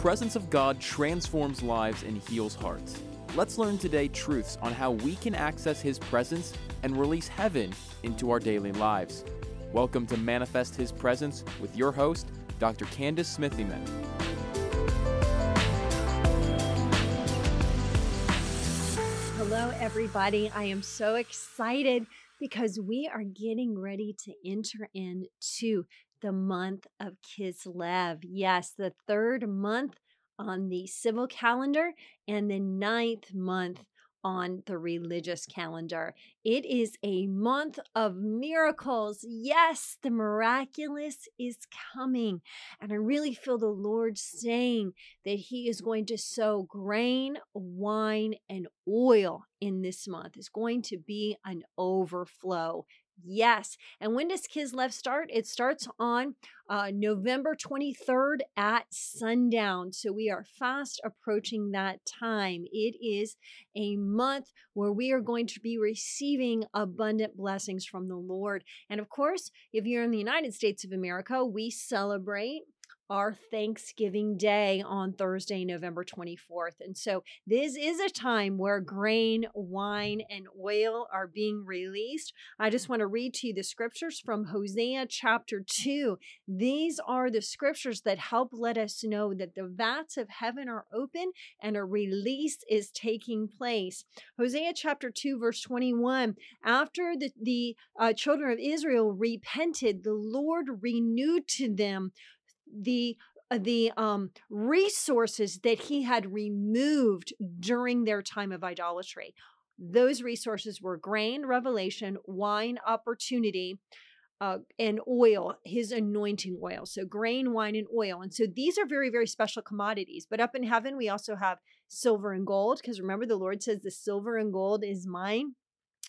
presence of God transforms lives and heals hearts. Let's learn today truths on how we can access His presence and release heaven into our daily lives. Welcome to Manifest His Presence with your host, Dr. Candice Smithyman. Hello, everybody. I am so excited because we are getting ready to enter into the month of Kislev. Yes, the third month on the civil calendar and the ninth month on the religious calendar. It is a month of miracles. Yes, the miraculous is coming. And I really feel the Lord saying that He is going to sow grain, wine, and oil in this month. It's going to be an overflow. Yes. And when does Kislev start? It starts on uh, November 23rd at sundown. So we are fast approaching that time. It is a month where we are going to be receiving abundant blessings from the Lord. And of course, if you're in the United States of America, we celebrate our Thanksgiving Day on Thursday, November 24th. And so this is a time where grain, wine, and oil are being released. I just want to read to you the scriptures from Hosea chapter 2. These are the scriptures that help let us know that the vats of heaven are open and a release is taking place. Hosea chapter 2, verse 21 After the, the uh, children of Israel repented, the Lord renewed to them the uh, the um, resources that he had removed during their time of idolatry. Those resources were grain, revelation, wine, opportunity, uh, and oil, his anointing oil. So, grain, wine, and oil. And so, these are very, very special commodities. But up in heaven, we also have silver and gold, because remember, the Lord says, The silver and gold is mine.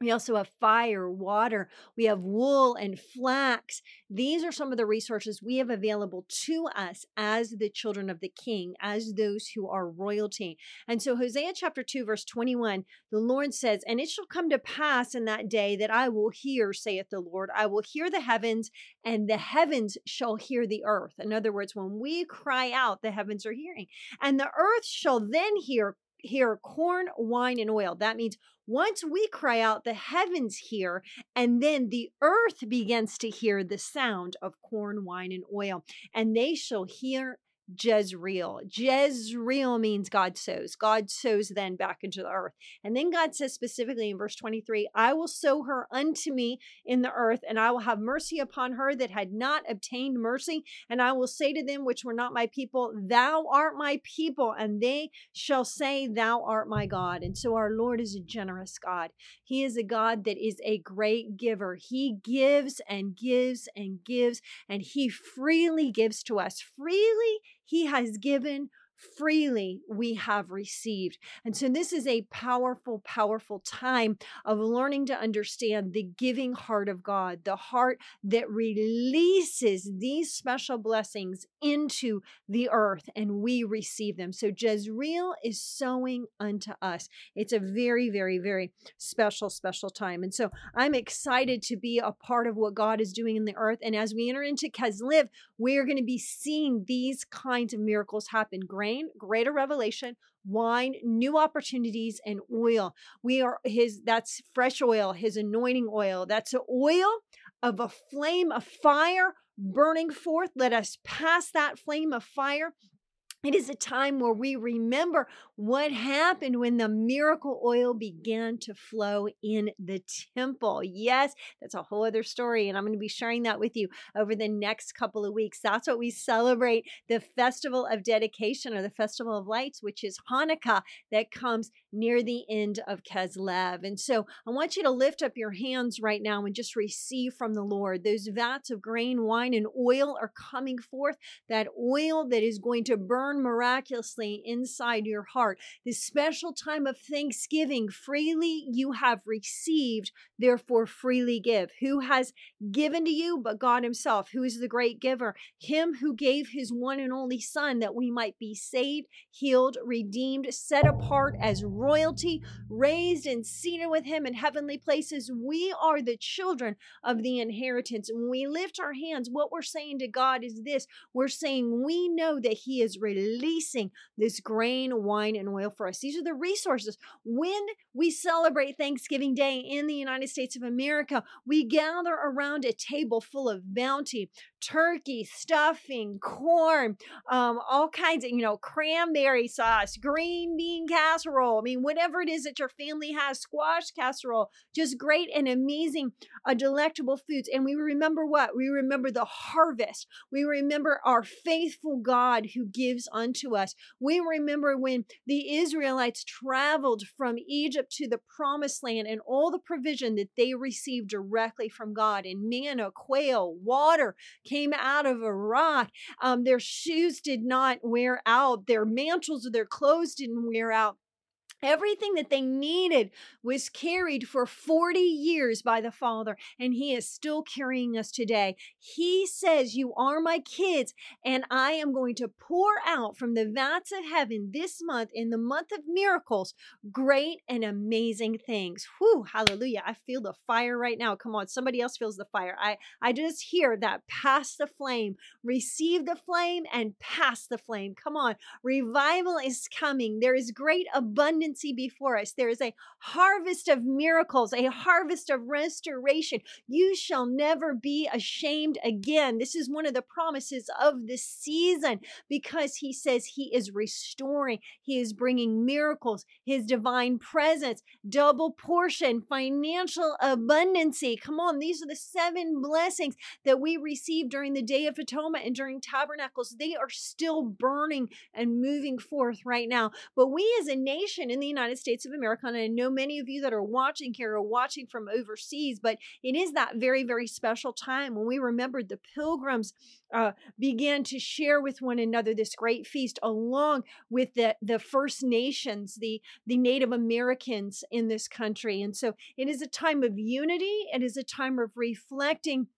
We also have fire, water, we have wool and flax. These are some of the resources we have available to us as the children of the king, as those who are royalty. And so, Hosea chapter 2, verse 21, the Lord says, And it shall come to pass in that day that I will hear, saith the Lord, I will hear the heavens, and the heavens shall hear the earth. In other words, when we cry out, the heavens are hearing, and the earth shall then hear hear corn, wine, and oil. That means once we cry out, the heavens hear, and then the earth begins to hear the sound of corn, wine, and oil, and they shall hear Jezreel. Jezreel means God sows. God sows then back into the earth. And then God says specifically in verse 23 I will sow her unto me in the earth, and I will have mercy upon her that had not obtained mercy. And I will say to them which were not my people, Thou art my people, and they shall say, Thou art my God. And so our Lord is a generous God. He is a God that is a great giver. He gives and gives and gives, and He freely gives to us. Freely he has given freely we have received. And so this is a powerful, powerful time of learning to understand the giving heart of God, the heart that releases these special blessings into the earth and we receive them. So Jezreel is sowing unto us. It's a very, very, very special, special time. And so I'm excited to be a part of what God is doing in the earth. And as we enter into Kislev, we're going to be seeing these kinds of miracles happen. Greater revelation, wine, new opportunities, and oil. We are his, that's fresh oil, his anointing oil. That's an oil of a flame of fire burning forth. Let us pass that flame of fire it is a time where we remember what happened when the miracle oil began to flow in the temple. Yes, that's a whole other story, and I'm going to be sharing that with you over the next couple of weeks. That's what we celebrate the festival of dedication or the festival of lights, which is Hanukkah, that comes near the end of Kislev. And so I want you to lift up your hands right now and just receive from the Lord. Those vats of grain, wine, and oil are coming forth. That oil that is going to burn miraculously inside your heart. This special time of thanksgiving, freely you have received, therefore freely give. Who has given to you but God Himself? Who is the great giver? Him who gave His one and only Son that we might be saved, healed, redeemed, set apart as royalty, raised and seated with Him in heavenly places. We are the children of the inheritance. When we lift our hands, what we're saying to God is this we're saying we know that He is releasing this grain, wine, and oil for us. These are the resources. When we celebrate Thanksgiving Day in the United States of America, we gather around a table full of bounty, turkey, stuffing, corn, um, all kinds of, you know, cranberry sauce, green bean casserole. I mean, whatever it is that your family has, squash casserole, just great and amazing, uh, delectable foods. And we remember what? We remember the harvest. We remember our faithful God who gives unto us. We remember when the Israelites traveled from Egypt to the promised land and all the provision that they received directly from God and manna, quail, water came out of a rock. Um, their shoes did not wear out, their mantles or their clothes didn't wear out. Everything that they needed was carried for 40 years by the Father, and He is still carrying us today. He says, You are my kids, and I am going to pour out from the vats of heaven this month, in the month of miracles, great and amazing things. Whew, hallelujah. I feel the fire right now. Come on, somebody else feels the fire. I, I just hear that pass the flame, receive the flame, and pass the flame. Come on, revival is coming. There is great abundance before us. There is a harvest of miracles, a harvest of restoration. You shall never be ashamed again. This is one of the promises of this season because he says he is restoring, he is bringing miracles, his divine presence, double portion, financial abundancy. Come on, these are the seven blessings that we received during the Day of Atonement and during Tabernacles. They are still burning and moving forth right now. But we as a nation in the United States of America. And I know many of you that are watching here are watching from overseas, but it is that very, very special time when we remembered the pilgrims uh, began to share with one another this great feast along with the, the First Nations, the, the Native Americans in this country. And so it is a time of unity, it is a time of reflecting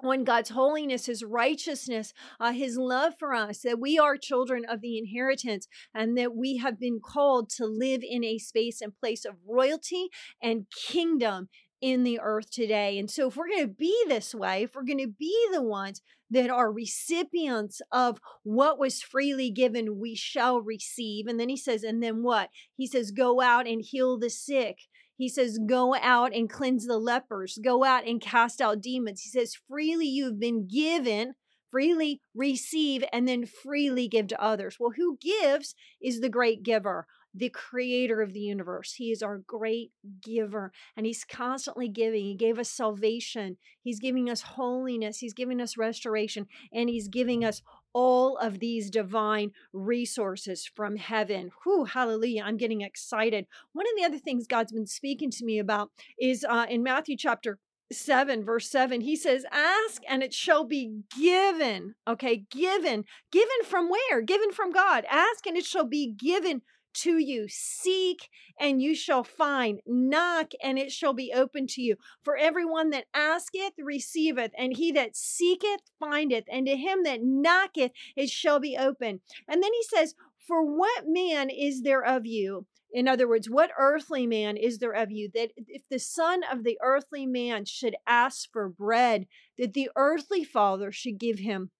on God's holiness, His righteousness, uh, His love for us, that we are children of the inheritance and that we have been called to live in a space and place of royalty and kingdom in the earth today. And so, if we're going to be this way, if we're going to be the ones that are recipients of what was freely given, we shall receive. And then he says, and then what? He says, go out and heal the sick. He says, Go out and cleanse the lepers, go out and cast out demons. He says, Freely you've been given, freely receive, and then freely give to others. Well, who gives is the great giver the creator of the universe. He is our great giver and he's constantly giving. He gave us salvation. He's giving us holiness. He's giving us restoration and he's giving us all of these divine resources from heaven. Whew, hallelujah. I'm getting excited. One of the other things God's been speaking to me about is uh, in Matthew chapter 7 verse 7 he says ask and it shall be given okay given given from where given from god ask and it shall be given to you. Seek and you shall find. Knock and it shall be open to you. For everyone that asketh receiveth, and he that seeketh findeth, and to him that knocketh it shall be open. And then he says, For what man is there of you? In other words, what earthly man is there of you that if the son of the earthly man should ask for bread, that the earthly father should give him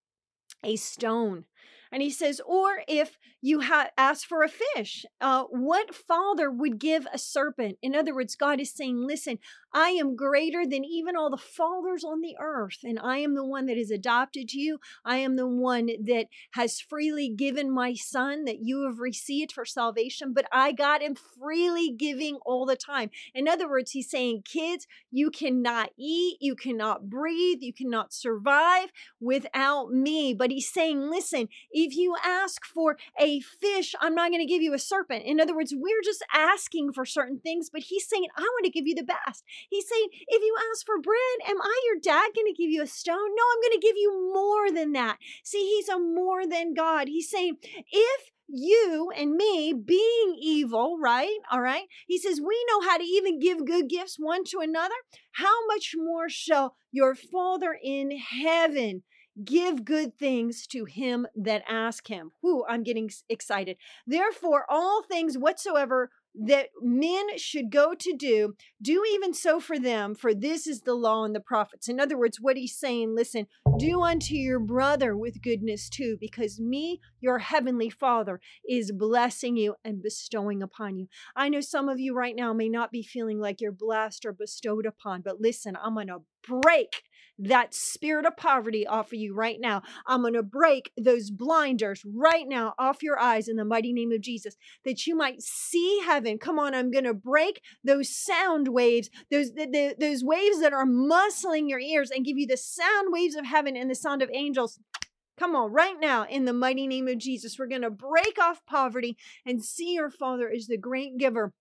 a stone? And he says, or if you ha- ask for a fish, uh, what father would give a serpent? In other words, God is saying, listen, I am greater than even all the fathers on the earth, and I am the one that has adopted you. I am the one that has freely given my son that you have received for salvation, but I got him freely giving all the time. In other words, he's saying, kids, you cannot eat, you cannot breathe, you cannot survive without me. But he's saying, listen, if you ask for a fish, I'm not going to give you a serpent. In other words, we're just asking for certain things, but he's saying, I want to give you the best. He's saying, if you ask for bread, am I your dad going to give you a stone? No, I'm going to give you more than that. See, he's a more than God. He's saying, if you and me being evil, right? All right. He says, We know how to even give good gifts one to another. How much more shall your Father in heaven give good things to him that ask him. Whoo, I'm getting excited. Therefore, all things whatsoever that men should go to do, do even so for them, for this is the law and the prophets. In other words, what he's saying, listen, do unto your brother with goodness too, because me, your heavenly Father, is blessing you and bestowing upon you. I know some of you right now may not be feeling like you're blessed or bestowed upon, but listen, I'm going to break that spirit of poverty off of you right now. I'm going to break those blinders right now off your eyes in the mighty name of Jesus that you might see heaven. Come on, I'm going to break those sound waves, those the, the, those waves that are muscling your ears and give you the sound waves of heaven and the sound of angels. Come on, right now, in the mighty name of Jesus, we're going to break off poverty and see your Father is the great giver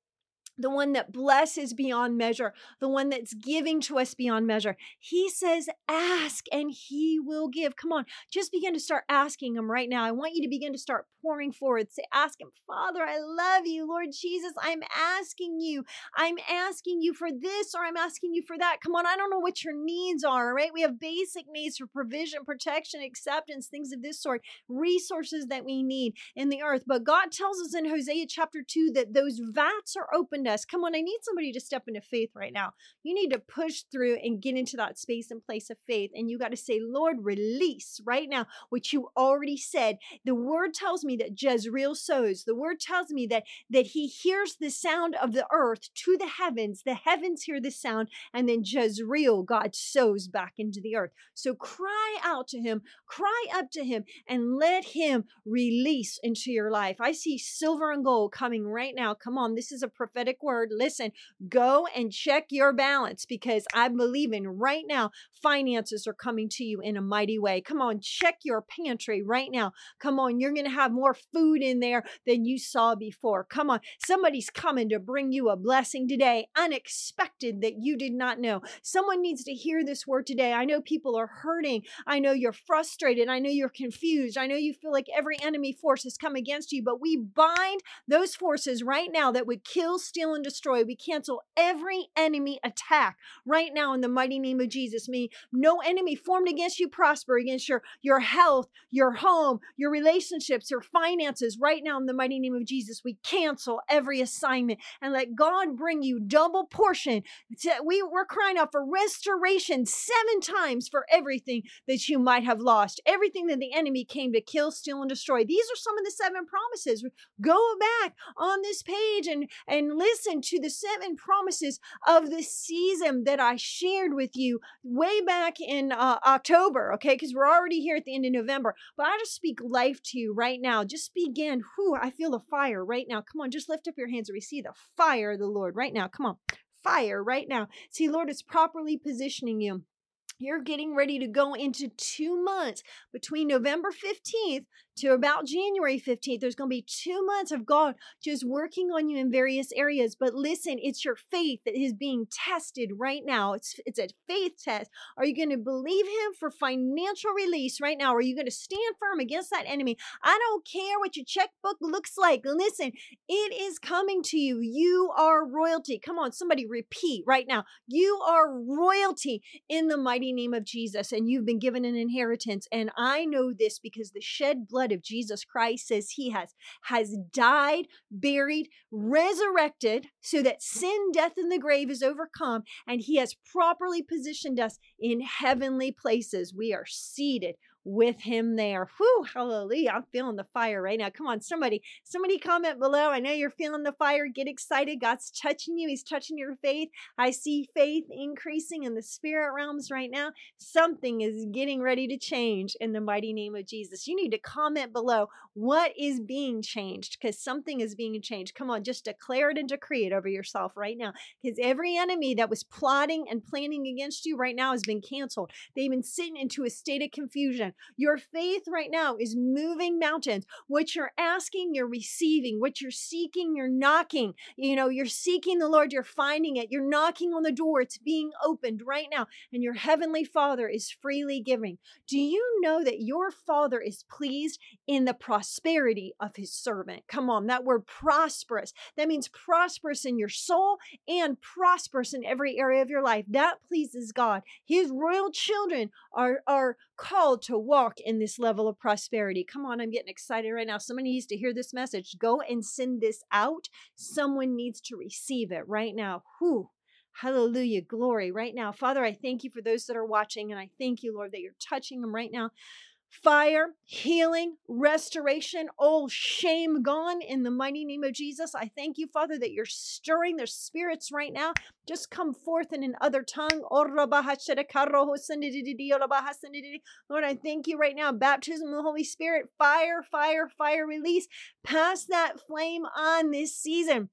the one that blesses beyond measure, the one that's giving to us beyond measure. He says, Ask and he will give. Come on, just begin to start asking him right now. I want you to begin to start pouring forward. Say, Ask him, Father, I love you. Lord Jesus, I'm asking you. I'm asking you for this or I'm asking you for that. Come on, I don't know what your needs are, right? We have basic needs for provision, protection, acceptance, things of this sort, resources that we need in the earth. But God tells us in Hosea chapter 2 that those vats are us. Come on, I need somebody to step into faith right now. You need to push through and get into that space and place of faith. And you got to say, Lord, release right now what you already said. The word tells me that Jezreel sows. The word tells me that that he hears the sound of the earth to the heavens. The heavens hear the sound, and then Jezreel, God sows back into the earth. So cry out to him, cry up to him, and let him release into your life. I see silver and gold coming right now. Come on, this is a prophetic word. Listen, go and check your balance because I'm believing right now finances are coming to you in a mighty way. Come on, check your pantry right now. Come on, you're going to have more food in there than you saw before. Come on, somebody's coming to bring you a blessing today, unexpected that you did not know. Someone needs to hear this word today. I know people are hurting. I know you're frustrated. I know you're confused. I know you feel like every enemy force has come against you, but we bind those forces right now that would kill, steal, and destroy. We cancel every enemy attack right now in the mighty name of Jesus. Me, no enemy formed against you prosper against your your health, your home, your relationships, your finances. Right now in the mighty name of Jesus, we cancel every assignment and let God bring you double portion. We we're crying out for restoration seven times for everything that you might have lost, everything that the enemy came to kill, steal, and destroy. These are some of the seven promises. Go back on this page and and listen to the seven promises of the season that I shared with you way back in uh, October, okay? Because we're already here at the end of November. But I just speak life to you right now. Just begin. Whew, I feel the fire right now. Come on, just lift up your hands and receive the fire of the Lord right now. Come on, fire right now. See, Lord, it's properly positioning you you're getting ready to go into two months between November 15th to about January 15th. There's going to be two months of God just working on you in various areas. But listen, it's your faith that is being tested right now. It's, it's a faith test. Are you going to believe Him for financial release right now? Are you going to stand firm against that enemy? I don't care what your checkbook looks like. Listen, it is coming to you. You are royalty. Come on, somebody repeat right now. You are royalty in the mighty name of Jesus, and you've been given an inheritance. And I know this because the shed blood of Jesus Christ says he has has died, buried, resurrected so that sin, death and the grave is overcome and he has properly positioned us in heavenly places. We are seated with him there. Whew, hallelujah. I'm feeling the fire right now. Come on, somebody, somebody comment below. I know you're feeling the fire. Get excited. God's touching you. He's touching your faith. I see faith increasing in the spirit realms right now. Something is getting ready to change in the mighty name of Jesus. You need to comment below what is being changed because something is being changed. Come on, just declare it and decree it over yourself right now because every enemy that was plotting and planning against you right now has been canceled. They've been sitting into a state of confusion. Your faith right now is moving mountains. What you're asking, you're receiving. What you're seeking, you're knocking. You know, you're seeking the Lord, you're finding it. You're knocking on the door, it's being opened right now. And your heavenly Father is freely giving. Do you know that your Father is pleased in the prosperity of his servant? Come on, that word prosperous. That means prosperous in your soul and prosperous in every area of your life. That pleases God. His royal children are, are called to walk in this level of prosperity. Come on, I'm getting excited right now. Somebody needs to hear this message. Go and send this out. Someone needs to receive it right now. Whew. Hallelujah. Glory right now. Father, I thank you for those that are watching, and I thank you, Lord, that you're touching them right now fire, healing, restoration, all shame gone in the mighty name of Jesus. I thank you, Father, that you're stirring their spirits right now. Just come forth in another tongue. Oh, oh, Lord, I thank you right now. Baptism of the Holy Spirit, fire, fire, fire release. Pass that flame on this season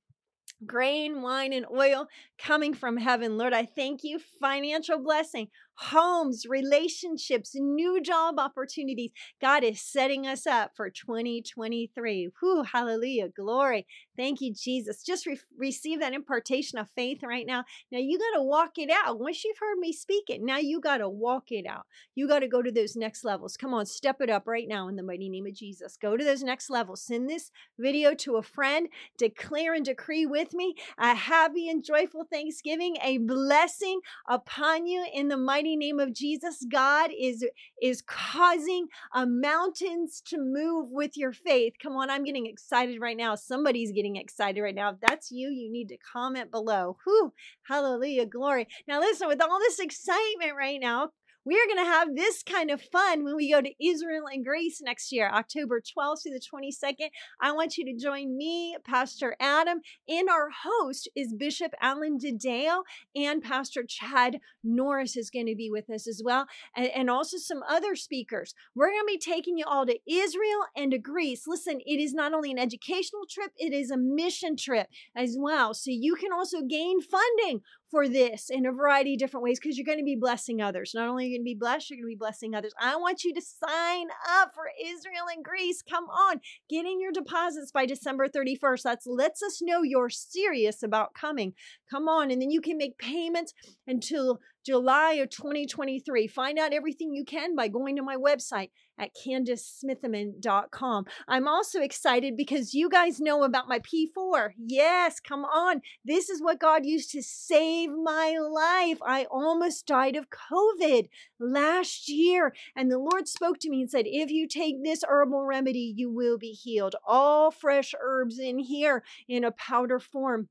grain, wine, and oil coming from heaven. Lord, I thank you. Financial blessing, homes, relationships, new job opportunities. God is setting us up for 2023. Whew, hallelujah, glory. Thank you, Jesus. Just re- receive that impartation of faith right now. Now you got to walk it out. Once you've heard me speak it, now you got to walk it out. You got to go to those next levels. Come on, step it up right now in the mighty name of Jesus. Go to those next levels. Send this video to a friend. Declare and decree with me a happy and joyful Thanksgiving, a blessing upon you in the mighty mighty name of Jesus, God is is causing uh, mountains to move with your faith. Come on, I'm getting excited right now. Somebody's getting excited right now. If that's you, you need to comment below. Whew, hallelujah, glory. Now listen, with all this excitement right now, we are going to have this kind of fun when we go to Israel and Greece next year, October 12th through the 22nd. I want you to join me, Pastor Adam, and our host is Bishop Alan DiDio, and Pastor Chad Norris is going to be with us as well, and, and also some other speakers. We're going to be taking you all to Israel and to Greece. Listen, it is not only an educational trip, it is a mission trip as well. So you can also gain funding for this in a variety of different ways because you're going to be blessing others. Not only are you going to be blessed, you're going to be blessing others. I want you to sign up for Israel and Greece. Come on, get in your deposits by December 31st. That lets us know you're serious about coming. Come on, and then you can make payments until July of 2023. Find out everything you can by going to my website at CandiceSmithyman.com. I'm also excited because you guys know about my P4. Yes, come on. This is what God used to save my life. I almost died of COVID last year. And the Lord spoke to me and said, If you take this herbal remedy, you will be healed. All fresh herbs in here in a powder form.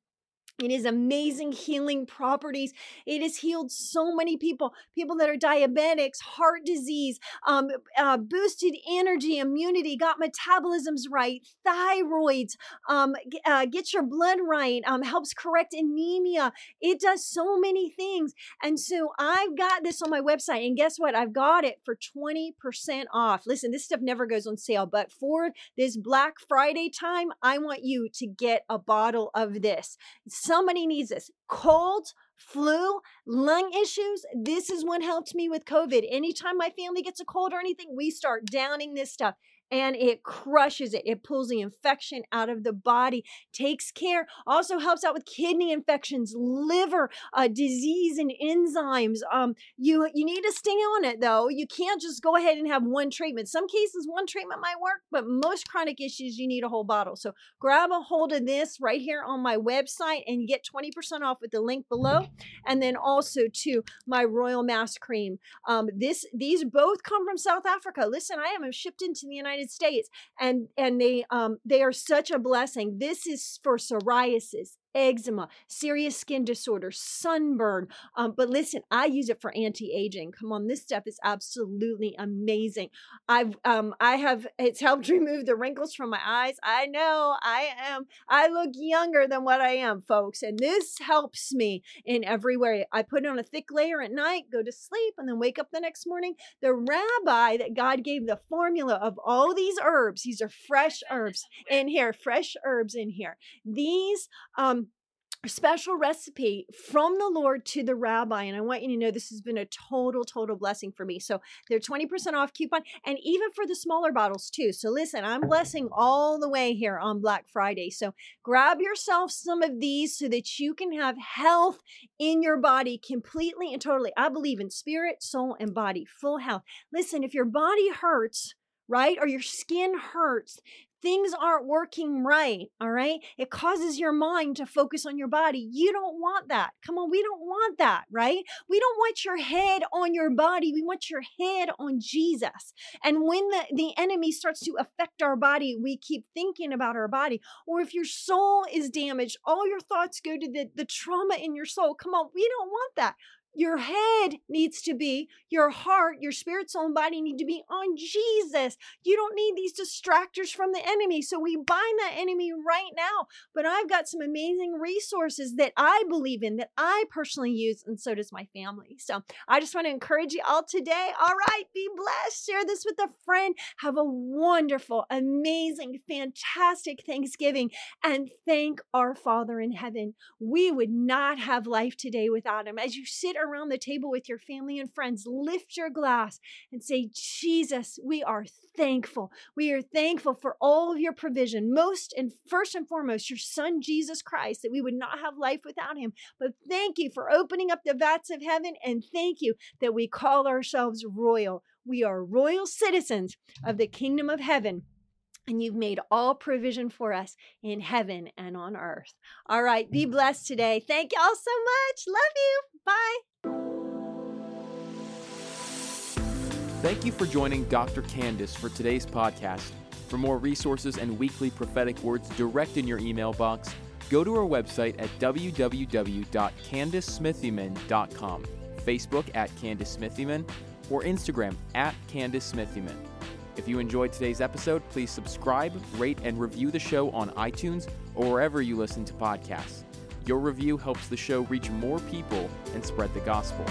It is amazing healing properties. It has healed so many people, people that are diabetics, heart disease, um, uh, boosted energy, immunity, got metabolisms right, thyroids, um, uh, get your blood right, um, helps correct anemia. It does so many things. And so I've got this on my website. And guess what? I've got it for 20% off. Listen, this stuff never goes on sale, but for this Black Friday time, I want you to get a bottle of this Somebody needs this. Cold, flu, lung issues. This is what helped me with COVID. Anytime my family gets a cold or anything, we start downing this stuff and it crushes it. It pulls the infection out of the body, takes care, also helps out with kidney infections, liver uh, disease, and enzymes. Um, you you need to stay on it though. You can't just go ahead and have one treatment. Some cases one treatment might work, but most chronic issues you need a whole bottle. So grab a hold of this right here on my website and get 20% off with the link below. And then also to my Royal Mass Cream. Um, this these both come from South Africa. Listen, I have shipped into the United United States, and and they um they are such a blessing. This is for psoriasis, eczema, serious skin disorder, sunburn. Um, but listen, I use it for anti-aging. Come on, this stuff is absolutely amazing. I've um I have it's helped remove the wrinkles from my eyes. I know I am I look younger than what I am, folks, and this helps me in every way. I put on a thick layer at night, go to sleep, and then wake up the next morning. The rabbi that God gave the formula of all these herbs, these are fresh herbs in here, fresh herbs in here. These um special recipe from the Lord to the rabbi. And I want you to know this has been a total, total blessing for me. So they're 20% off coupon and even for the smaller bottles too. So listen, I'm blessing all the way here on Black Friday. So grab yourself some of these so that you can have health in your body completely and totally. I believe in spirit, soul, and body, full health. Listen, if your body hurts, right? Or your skin hurts, things aren't working right, all right? It causes your mind to focus on your body. You don't want that. Come on, we don't want that, right? We don't want your head on your body. We want your head on Jesus. And when the, the enemy starts to affect our body, we keep thinking about our body. Or if your soul is damaged, all your thoughts go to the, the trauma in your soul. Come on, we don't want that your head needs to be, your heart, your spirit, soul, and body need to be on Jesus. You don't need these distractors from the enemy. So we bind that enemy right now. But I've got some amazing resources that I believe in, that I personally use, and so does my family. So I just want to encourage you all today. All right, be blessed. Share this with a friend. Have a wonderful, amazing, fantastic Thanksgiving, and thank our Father in heaven. We would not have life today without him. As you sit around the table with your family and friends, lift your glass and say, Jesus, we are thankful. We are thankful for all of your provision. Most and first and foremost, your son, Jesus Christ, that we would not have life without him. But thank you for opening up the vats of heaven. And thank you that we call ourselves royal. We are royal citizens of the kingdom of heaven and you've made all provision for us in heaven and on earth. All right, be blessed today. Thank y'all so much. Love you. Bye. Thank you for joining Dr. Candice for today's podcast. For more resources and weekly prophetic words direct in your email box, go to our website at www.candicesmithyman.com, Facebook at Candice Smithyman, or Instagram at Candice Smithyman. If you enjoyed today's episode, please subscribe, rate, and review the show on iTunes or wherever you listen to podcasts. Your review helps the show reach more people and spread the gospel.